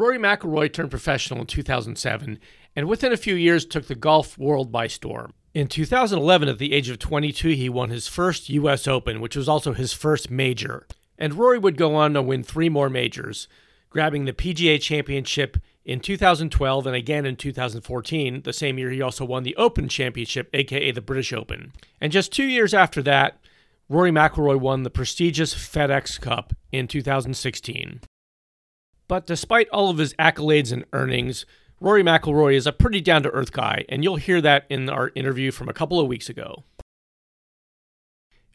Rory McIlroy turned professional in 2007 and within a few years took the golf world by storm. In 2011, at the age of 22, he won his first U.S. Open, which was also his first major. And Rory would go on to win three more majors, grabbing the PGA Championship in 2012 and again in 2014. The same year, he also won the Open Championship, aka the British Open. And just two years after that, Rory McIlroy won the prestigious FedEx Cup in 2016. But despite all of his accolades and earnings, Rory McIlroy is a pretty down to earth guy, and you'll hear that in our interview from a couple of weeks ago.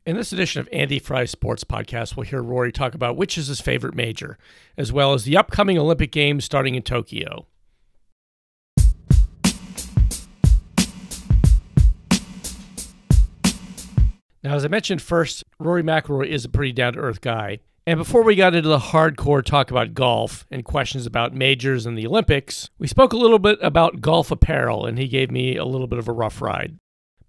In this edition of Andy Frye Sports Podcast, we'll hear Rory talk about which is his favorite major, as well as the upcoming Olympic Games starting in Tokyo. Now, as I mentioned first, Rory McIlroy is a pretty down to earth guy. And before we got into the hardcore talk about golf and questions about majors and the Olympics, we spoke a little bit about golf apparel, and he gave me a little bit of a rough ride.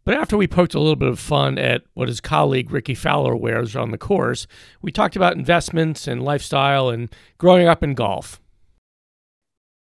But after we poked a little bit of fun at what his colleague Rickie Fowler wears on the course, we talked about investments and lifestyle and growing up in golf.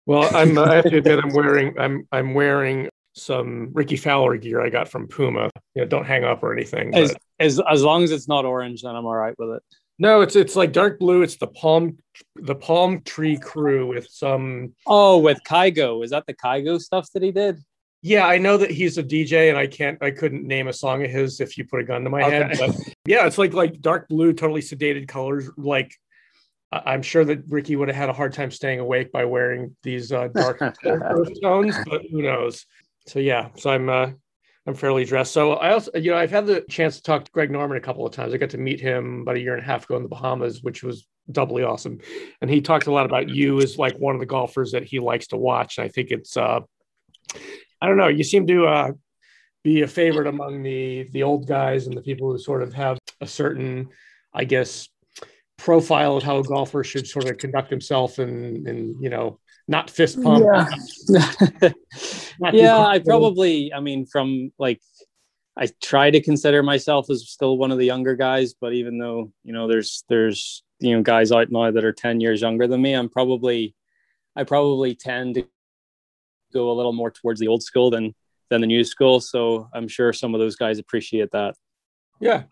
Well, I'm, I have to admit, I'm wearing I'm I'm wearing some Rickie Fowler gear I got from Puma. You know, don't hang up or anything. As, as as long as it's not orange, then I'm all right with it. No, it's it's like dark blue. It's the palm the palm tree crew with some. Oh, with Kygo. Is that the Kygo stuff that he did? Yeah, I know that he's a DJ, and I can't, I couldn't name a song of his if you put a gun to my okay. head. But yeah, it's like like dark blue, totally sedated colors. Like I'm sure that Rickie would have had a hard time staying awake by wearing these uh, dark tones, but who knows? So yeah, so I'm uh, I'm fairly dressed. So I also, you know, I've had the chance to talk to Greg Norman a couple of times. I got to meet him about a year and a half ago in the Bahamas, which was doubly awesome. And he talked a lot about you as like one of the golfers that he likes to watch. And I think it's, uh, I don't know, you seem to uh, be a favorite among the the old guys and the people who sort of have a certain, I guess, profile of how a golfer should sort of conduct himself and and you know not fist pump. Yeah, yeah I probably, I mean, from like, I try to consider myself as still one of the younger guys, but even though, you know, there's, there's, you know, guys out now that are 10 years younger than me, I'm probably, I probably tend to go a little more towards the old school than, than the new school. So I'm sure some of those guys appreciate that. Yeah.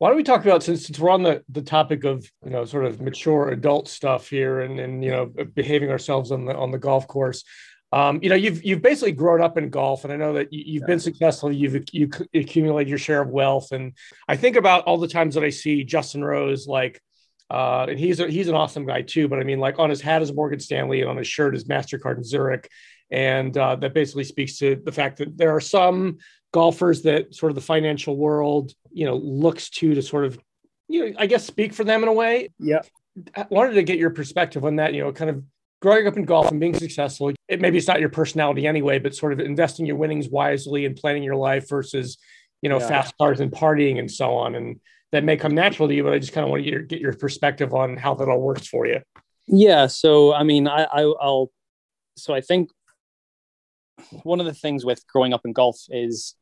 Why don't we talk about since, since we're on the, the topic of you know sort of mature adult stuff here and and you know behaving ourselves on the on the golf course. Um, you know you've you've basically grown up in golf, and I know that you, have been successful. You've you accumulated your share of wealth, and I think about all the times that I see Justin Rose like. Uh, and he's a, he's an awesome guy too, but I mean, like on his hat is Morgan Stanley, and on his shirt is Mastercard and Zurich, and uh, that basically speaks to the fact that there are some golfers that sort of the financial world, you know, looks to to sort of, you know, I guess speak for them in a way. Yeah. I wanted to get your perspective on that, you know, kind of growing up in golf and being successful. It maybe it's not your personality anyway, but sort of investing your winnings wisely and planning your life versus, you know, yeah. fast cars and partying and so on. And that may come natural to you, but I just kind of want to get your perspective on how that all works for you. Yeah. So, I mean, I, I I'll, so I think one of the things with growing up in golf is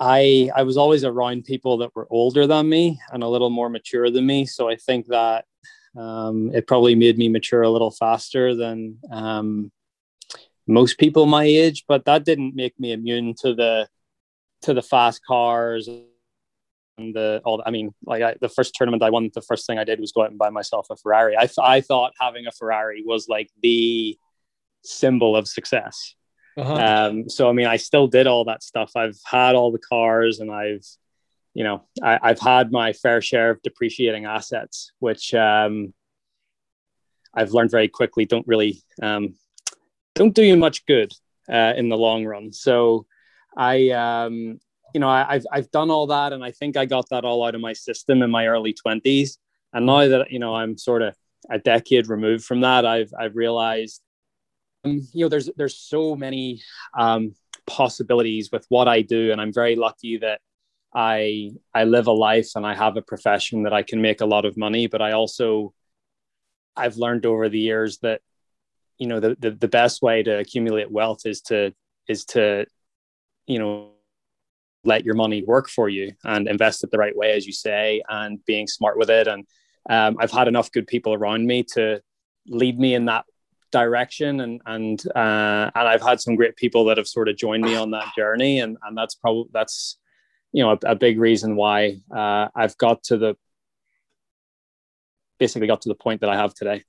I I was always around people that were older than me and a little more mature than me. So I think that um, it probably made me mature a little faster than um, most people my age. But that didn't make me immune to the to the fast cars and the all. I mean, like I, the first tournament I won, the first thing I did was go out and buy myself a Ferrari. I I thought having a Ferrari was like the symbol of success. Uh-huh. Um, so I mean, I still did all that stuff. I've had all the cars, and I've, you know, I, have had my fair share of depreciating assets, which um, I've learned very quickly don't really um, don't do you much good uh, in the long run. So I, um, you know, I, have I've done all that, and I think I got that all out of my system in my early twenties. And now that you know I'm sort of a decade removed from that, I've I've realized um, you know, there's there's so many um, possibilities with what I do, and I'm very lucky that I I live a life and I have a profession that I can make a lot of money. But I also I've learned over the years that you know the the, the best way to accumulate wealth is to is to you know let your money work for you and invest it the right way, as you say, and being smart with it. And um, I've had enough good people around me to lead me in that direction and and uh, and I've had some great people that have sort of joined me on that journey and and that's probably that's you know a, a big reason why uh, I've got to the basically got to the point that I have today.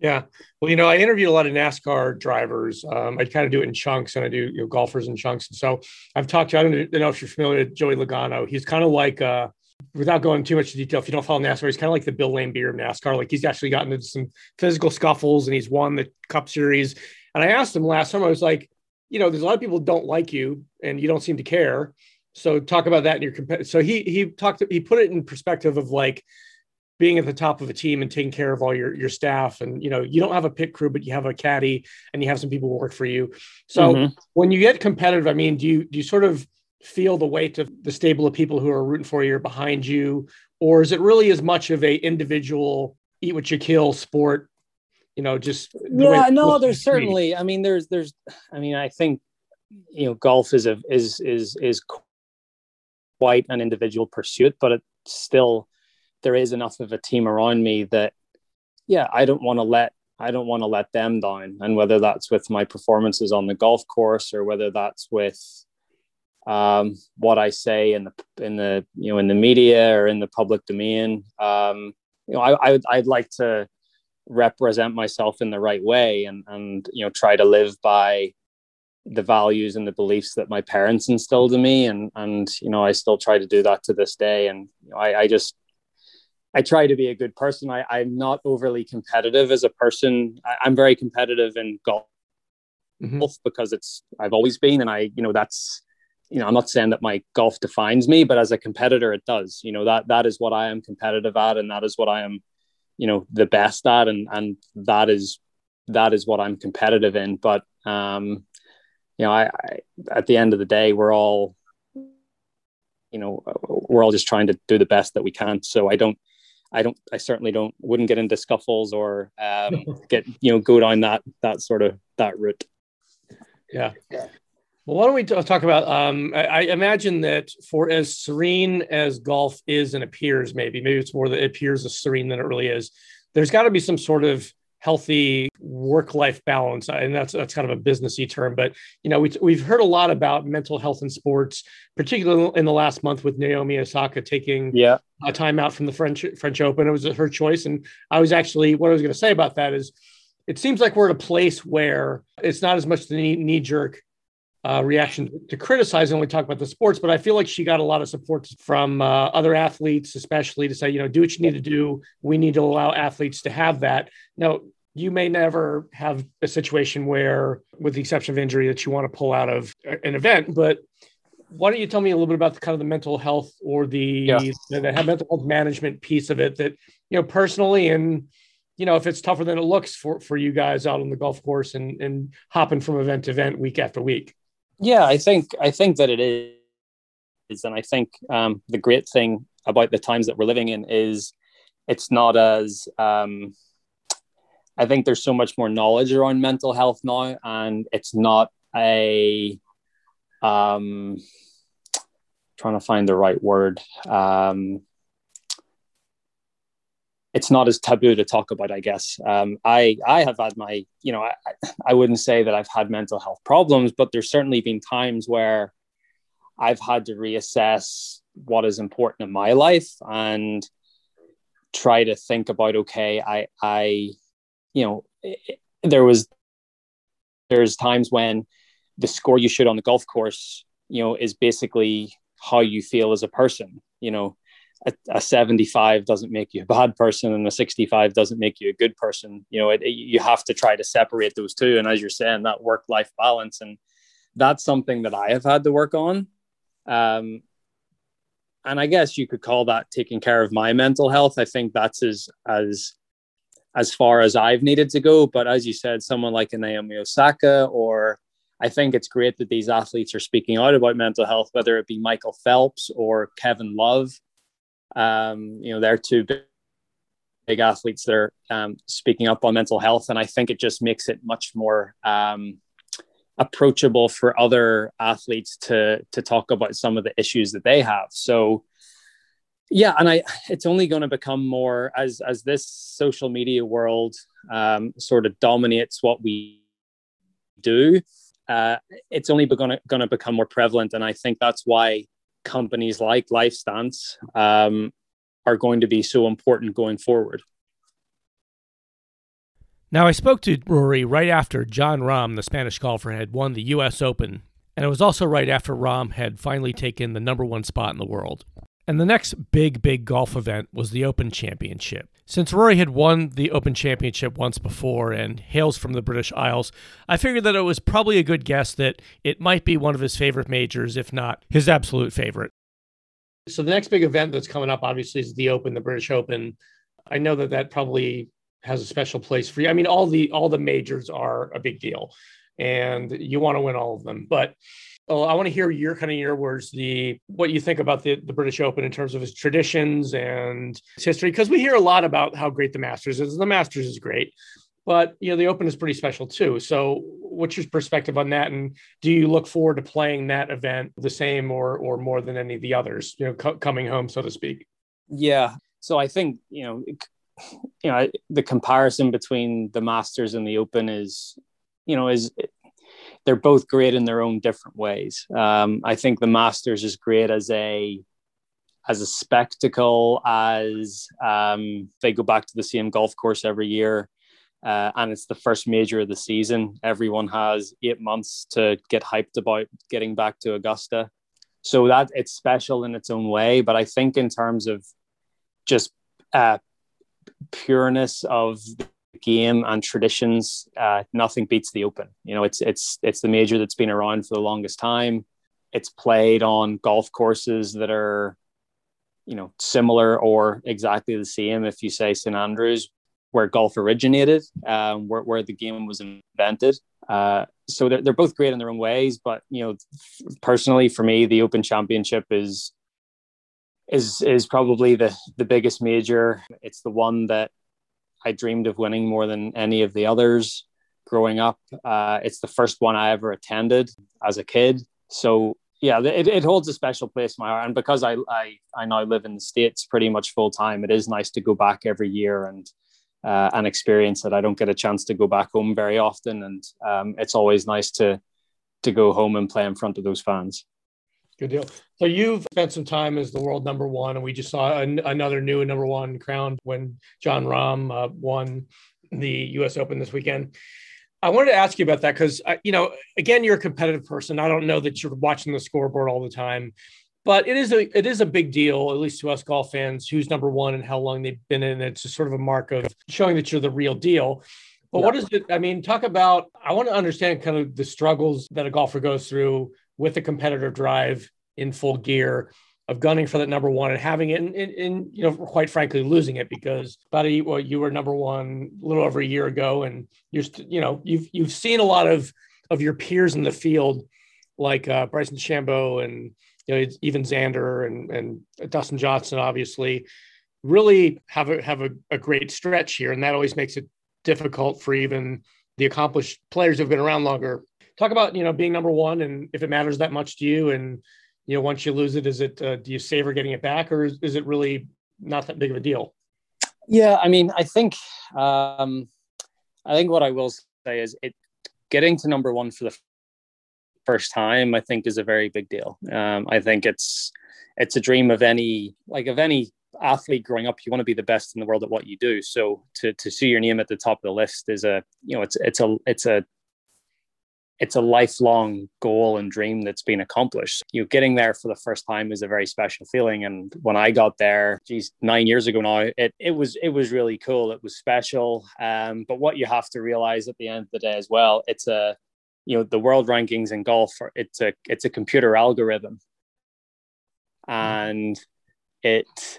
Yeah. Well, you know, I interviewed a lot of NASCAR drivers. Um, I kind of do it in chunks and I do, you know, golfers in chunks. And so I've talked to, I don't know if you're familiar with Joey Logano. He's kind of like, uh, without going too much detail, if you don't follow NASCAR, he's kind of like the Bill Laimbeer of NASCAR. Like he's actually gotten into some physical scuffles and he's won the Cup Series. And I asked him last time, I was like, you know, there's a lot of people don't like you and you don't seem to care. So talk about that in your competitive. So he he talked he put it in perspective of like being at the top of a team and taking care of all your your staff and you know you don't have a pit crew but you have a caddy and you have some people work for you so mm-hmm. when you get competitive i mean do you do you sort of feel the weight of the stable of people who are rooting for you or behind you or is it really as much of a individual eat what you kill sport you know just yeah no there's certainly i mean there's there's i mean i think you know golf is a is is is quite an individual pursuit but it still there is enough of a team around me that yeah i don't want to let i don't want to let them down. And whether that's with my performances on the golf course or whether that's with um, what i say in the in the you know in the media or in the public domain um, you know I, I would i'd like to represent myself in the right way and and you know try to live by the values and the beliefs that my parents instilled in me and and you know i still try to do that to this day and you know, I, I just I try to be a good person. I, I'm not overly competitive as a person. I, am very competitive in golf mm-hmm. because it's I've always been, and I you know that's you know I'm not saying that my golf defines me, but as a competitor, it does. You know that that is what I am competitive at, and that is what I am you know the best at, and and that is that is what I'm competitive in. But um, you know, I, I at the end of the day, we're all you know we're all just trying to do the best that we can. So I don't I don't, I certainly don't, wouldn't get into scuffles or um, get, you know, go down that, that sort of, that route. Yeah. Well, why don't we talk about? Um, I, I, imagine that for as serene as golf is and appears, maybe maybe it's more that it appears as serene than it really is. There's got to be some sort of healthy work-life balance uh, and that's that's kind of a businessy term but you know we, we've heard a lot about mental health in sports particularly in the last month with naomi osaka taking yeah. a time out from the french french open. It was her choice and i was actually what i was going to say about that is it seems like we're at a place where it's not as much the knee jerk uh, reaction to criticize when we talk about the sports, but I feel like she got a lot of support from uh, other athletes, especially to say, you know, do what you need to do. We need to allow athletes to have that. Now, you may never have a situation where, with the exception of injury, that you want to pull out of an event, but why don't you tell me a little bit about the kind of the mental health or the, yeah. the, the mental health management piece of it that, you know, personally and, you know, if it's tougher than it looks for, for you guys out on the golf course and, and hopping from event to event week after week. Yeah, I think I think that it is, and I think um, the great thing about the times that we're living in is it's not as um, I think there's so much more knowledge around mental health now, and it's not a um, trying to find the right word. Um, it's not as taboo to talk about, I guess. Um, I I have had my, you know, I, I wouldn't say that I've had mental health problems, but there's certainly been times where I've had to reassess what is important in my life and try to think about, okay, I I, you know, there was there's times when the score you shoot on the golf course, you know, is basically how you feel as a person. You know, a, a, 75 doesn't make you a bad person and a 65 doesn't make you a good person. You know it, it, you have to try to separate those two. And as you're saying that work life balance and that's something that i have had to work on. Um, and i guess you could call that taking care of my mental health. I think that's as as as far as i've needed to go. But as you said someone like a naomi osaka or I think it's great that these athletes are speaking out about mental health, whether it be Michael Phelps or Kevin Love. Um, you know, they're two big, big athletes that are um, speaking up on mental health, and I think it just makes it much more um, approachable for other athletes to to talk about some of the issues that they have. So, yeah and i it's only going to become more as as this social media world um, sort of dominates what we do uh, it's only going to become more prevalent and i think that's why companies like LifeStance um, are going to be so important going forward now i spoke to rory right after Jon rahm the spanish golfer had won the us open and it was also right after rahm had finally taken the number one spot in the world and the next big, big golf event was the Open Championship. Since Rory had won the Open Championship once before and hails from the British Isles, I figured that it was probably a good guess that it might be one of his favorite majors, if not his absolute favorite. So the next big event that's coming up, obviously, is the Open, the British Open. I know that that probably has a special place for you. I mean, all the all the majors are a big deal, and you want to win all of them, but well, I want to hear your kind of your words, the what you think about the, the British Open in terms of its traditions and its history, because we hear a lot about how great the Masters is. The Masters is great, but you know the Open is pretty special too. So, what's your perspective on that? And do you look forward to playing that event the same or or more than any of the others? You know, co- coming home, so to speak. Yeah. So I think you know, you know, the comparison between the Masters and the Open is, you know, is they're both great in their own different ways. Um, I think the Masters is great as a as a spectacle, as um, they go back to the same golf course every year, uh, and it's the first major of the season. Everyone has eight months to get hyped about getting back to Augusta, so that it's special in its own way. But I think in terms of just uh, pureness of game and traditions, uh, nothing beats the Open. You know, it's it's it's the major that's been around for the longest time. It's played on golf courses that are, you know, similar or exactly the same. If you say St Andrews, where golf originated, um, where where the game was invented. Uh, so they're, they're both great in their own ways. But you know, personally, for me, the Open Championship is is is probably the the biggest major. It's the one that I dreamed of winning more than any of the others growing up. Uh, it's the first one I ever attended as a kid. So yeah, it, it holds a special place in my heart. And because I, I, I now live in the States pretty much full time, it is nice to go back every year and, uh, and experience it. I don't get a chance to go back home very often. And um, it's always nice to, to go home and play in front of those fans. Good deal. So you've spent some time as the world number one, and we just saw an, another new number one crowned when Jon Rahm uh, won the U.S. Open this weekend. I wanted to ask you about that because, uh, you know, again, you're a competitive person. I don't know that you're watching the scoreboard all the time, but it is a it is a big deal, at least to us golf fans, who's number one and how long they've been in. It's sort of a mark of showing that you're the real deal. But yeah. what is it? I mean, talk about. I want to understand kind of the struggles that a golfer goes through with a competitor drive in full gear of gunning for that number one and having it and, and, and, you know quite frankly losing it because about a well you were number one a little over a year ago and you're you know you've you've seen a lot of of your peers in the field like uh, Bryson DeChambeau and you know even Xander and and Dustin Johnson obviously really have a have a, a great stretch here. And that always makes it difficult for even the accomplished players who've been around longer talk about you know being number one and if it matters that much to you and you know once you lose it is it uh, do you savor getting it back or is, is, it really not that big of a deal? Yeah i mean i think um i think what i will say is it getting to number one for the first time i think is a very big deal. Um i think it's it's a dream of any like of any athlete growing up. You want to be the best in the world at what you do. So to to see your name at the top of the list is a you know it's it's a it's a it's a lifelong goal and dream that's been accomplished. You know, getting there for the first time is a very special feeling. And when I got there, geez, nine years ago now, it it was it was really cool. It was special. Um, but what you have to realize at the end of the day as well, it's a you know the world rankings in golf. It's a it's a computer algorithm, and it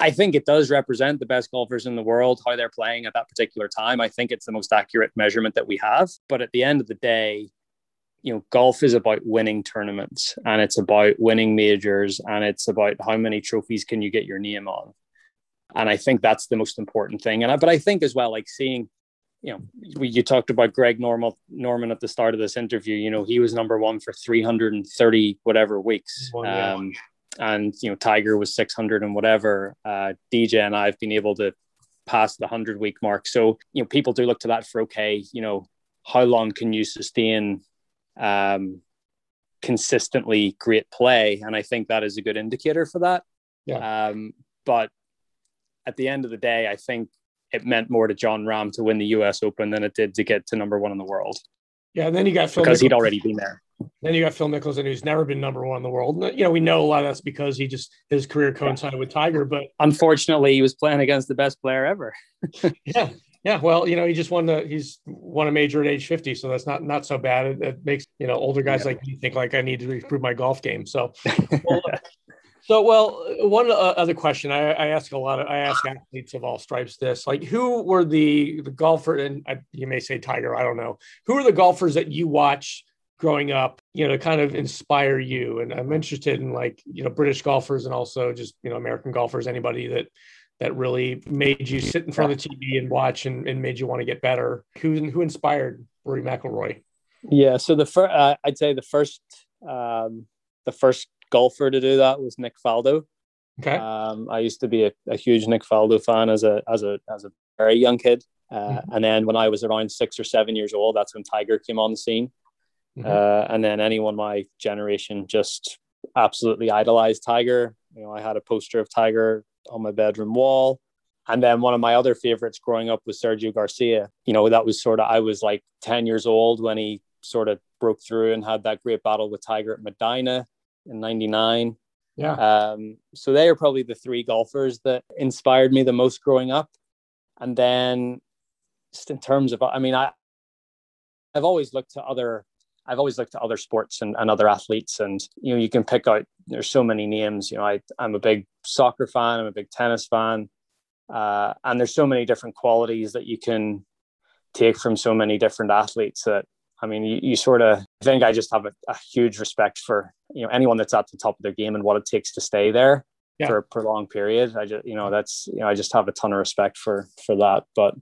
I think it does represent the best golfers in the world, how they're playing at that particular time. I think it's the most accurate measurement that we have. But at the end of the day, you know, golf is about winning tournaments and it's about winning majors and it's about how many trophies can you get your name on. And I think that's the most important thing. And I, but I think as well, like seeing, you know, we, you talked about Greg Normal, Norman at the start of this interview. You know, he was number one for 330 whatever weeks. Um, and you know Tiger was 600 and whatever. Uh, DJ and I have been able to pass the 100 week mark. So you know people do look to that for okay, you know how long can you sustain um, consistently great play, and I think that is a good indicator for that. Yeah. Um, but at the end of the day, I think it meant more to Jon Rahm to win the U.S. Open than it did to get to number one in the world. Yeah, and then you got Phil because he'd already been there. Then you got Phil Mickelson, who's never been number one in the world. You know, we know a lot of that's because he just his career coincided yeah. with Tiger, but unfortunately, he was playing against the best player ever. yeah, yeah. Well, you know, he just won the he's won a major at age fifty, so that's not not so bad. It, it makes you know older guys yeah. like me think like I need to improve my golf game. So, well, so well, one uh, other question I, I, ask a lot of I ask athletes of all stripes this like who were the the golfer and I, you may say Tiger I don't know who are the golfers that you watch growing up, you know, to kind of inspire you. And I'm interested in like, you know, British golfers and also just, you know, American golfers, anybody that that really made you sit in front of the TV and watch and, and made you want to get better. Who who inspired Rory McIlroy? Yeah, so the first, uh, I'd say the first, um, the first golfer to do that was Nick Faldo. Okay. Um, I used to be a, a, huge Nick Faldo fan as a as a as a very young kid, uh, mm-hmm. and then when I was around six or seven years old, that's when Tiger came on the scene. Mm-hmm. Uh, and then anyone my generation just absolutely idolized Tiger. You know, I had a poster of Tiger on my bedroom wall. And then one of my other favorites growing up was Sergio Garcia. You know, that was sort of, I was like 10 years old when he sort of broke through and had that great battle with Tiger at Medinah in 99. Yeah. Um, so they are probably the three golfers that inspired me the most growing up. And then just in terms of, I mean, I, I've always looked to other I've always looked at other sports and, and other athletes, and you know, you can pick out. There's so many names. You know, I I'm a big soccer fan. I'm a big tennis fan, uh, and there's so many different qualities that you can take from so many different athletes that I mean, you, you sort of I think I just have a, a, huge respect for you know anyone that's at the top of their game and what it takes to stay there yeah. for a prolonged period. I just you know that's you know I just have a ton of respect for for that. But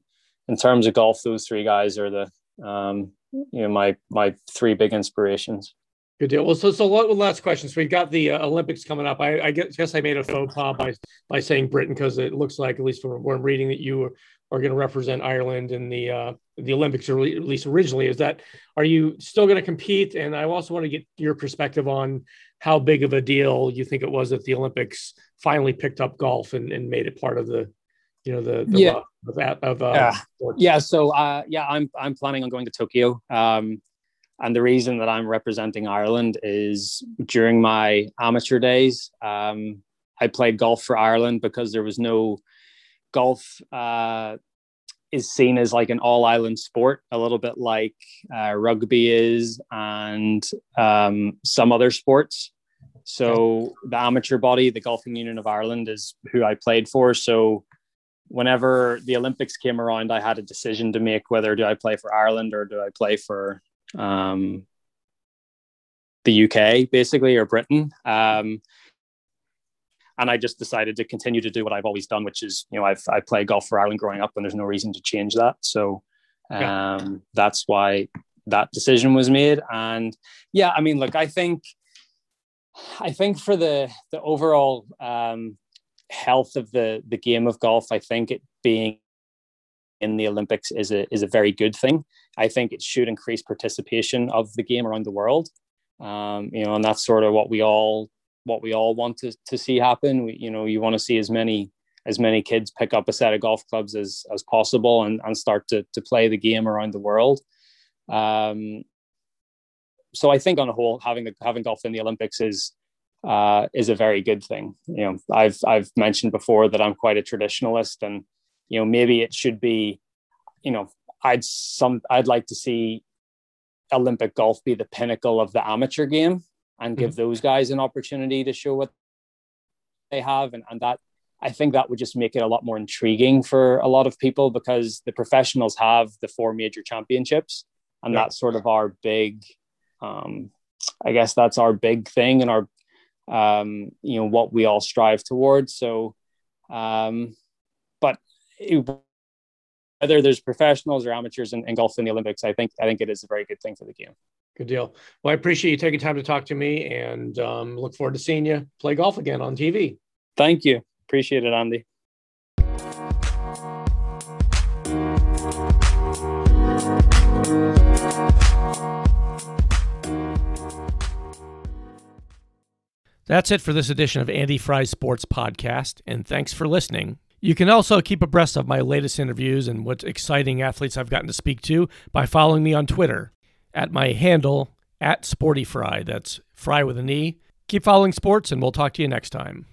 in terms of golf, those three guys are the um, you know my my three big inspirations. Good deal. Well, so so last question. So we've got the uh, Olympics coming up. I, I, guess I made a faux pas by by saying Britain because it looks like, at least from where I'm reading, that you are, are going to represent Ireland in the uh, the Olympics, or at least originally. Is that are you still going to compete? And I also want to get your perspective on how big of a deal you think it was that the Olympics finally picked up golf and, and made it part of the you know the, the yeah. of of uh, yeah. yeah so uh yeah i'm i'm planning on going to tokyo. Um and the reason that i'm representing ireland is during my amateur days um i played golf for ireland because there was no golf uh is seen as like an all island sport a little bit like uh, rugby is and um some other sports. So the amateur body the golfing union of ireland is who i played for. So whenever the Olympics came around, I had a decision to make whether do I play for Ireland or do I play for um, the UK, basically, or Britain. Um, and I just decided to continue to do what I've always done, which is, you know, I've I played golf for Ireland growing up, and there's no reason to change that. So um, yeah. that's why that decision was made. And yeah, I mean, look, I think, I think for the the overall um, health of the the game of golf, I think it being in the Olympics is a is a very good thing. I think it should increase participation of the game around the world. Um, you know, and that's sort of what we all what we all want to, to see happen. We, you know, you want to see as many as many kids pick up a set of golf clubs as as possible and, and start to to play the game around the world. Um, so I think on the whole, having the having golf in the Olympics is uh, is a very good thing. You know, I've I've mentioned before that I'm quite a traditionalist, and you know maybe it should be, you know, I'd some I'd like to see Olympic golf be the pinnacle of the amateur game and give mm-hmm. those guys an opportunity to show what they have, and and that I think that would just make it a lot more intriguing for a lot of people because the professionals have the four major championships, and yeah. that's sort of our big. Um, I guess that's our big thing and our um, you know what we all strive towards. So, um, but it, whether there's professionals or amateurs in, in golf in the Olympics, I think I think it is a very good thing for the game. Good deal. Well, I appreciate you taking time to talk to me and um, look forward to seeing you play golf again on TV. Thank you. Appreciate it, Andy. That's it for this edition of Andy Frye's Sports Podcast, and thanks for listening. You can also keep abreast of my latest interviews and what exciting athletes I've gotten to speak to by following me on Twitter at my handle at Sporty Fry. That's Fry with an E. Keep following sports, and we'll talk to you next time.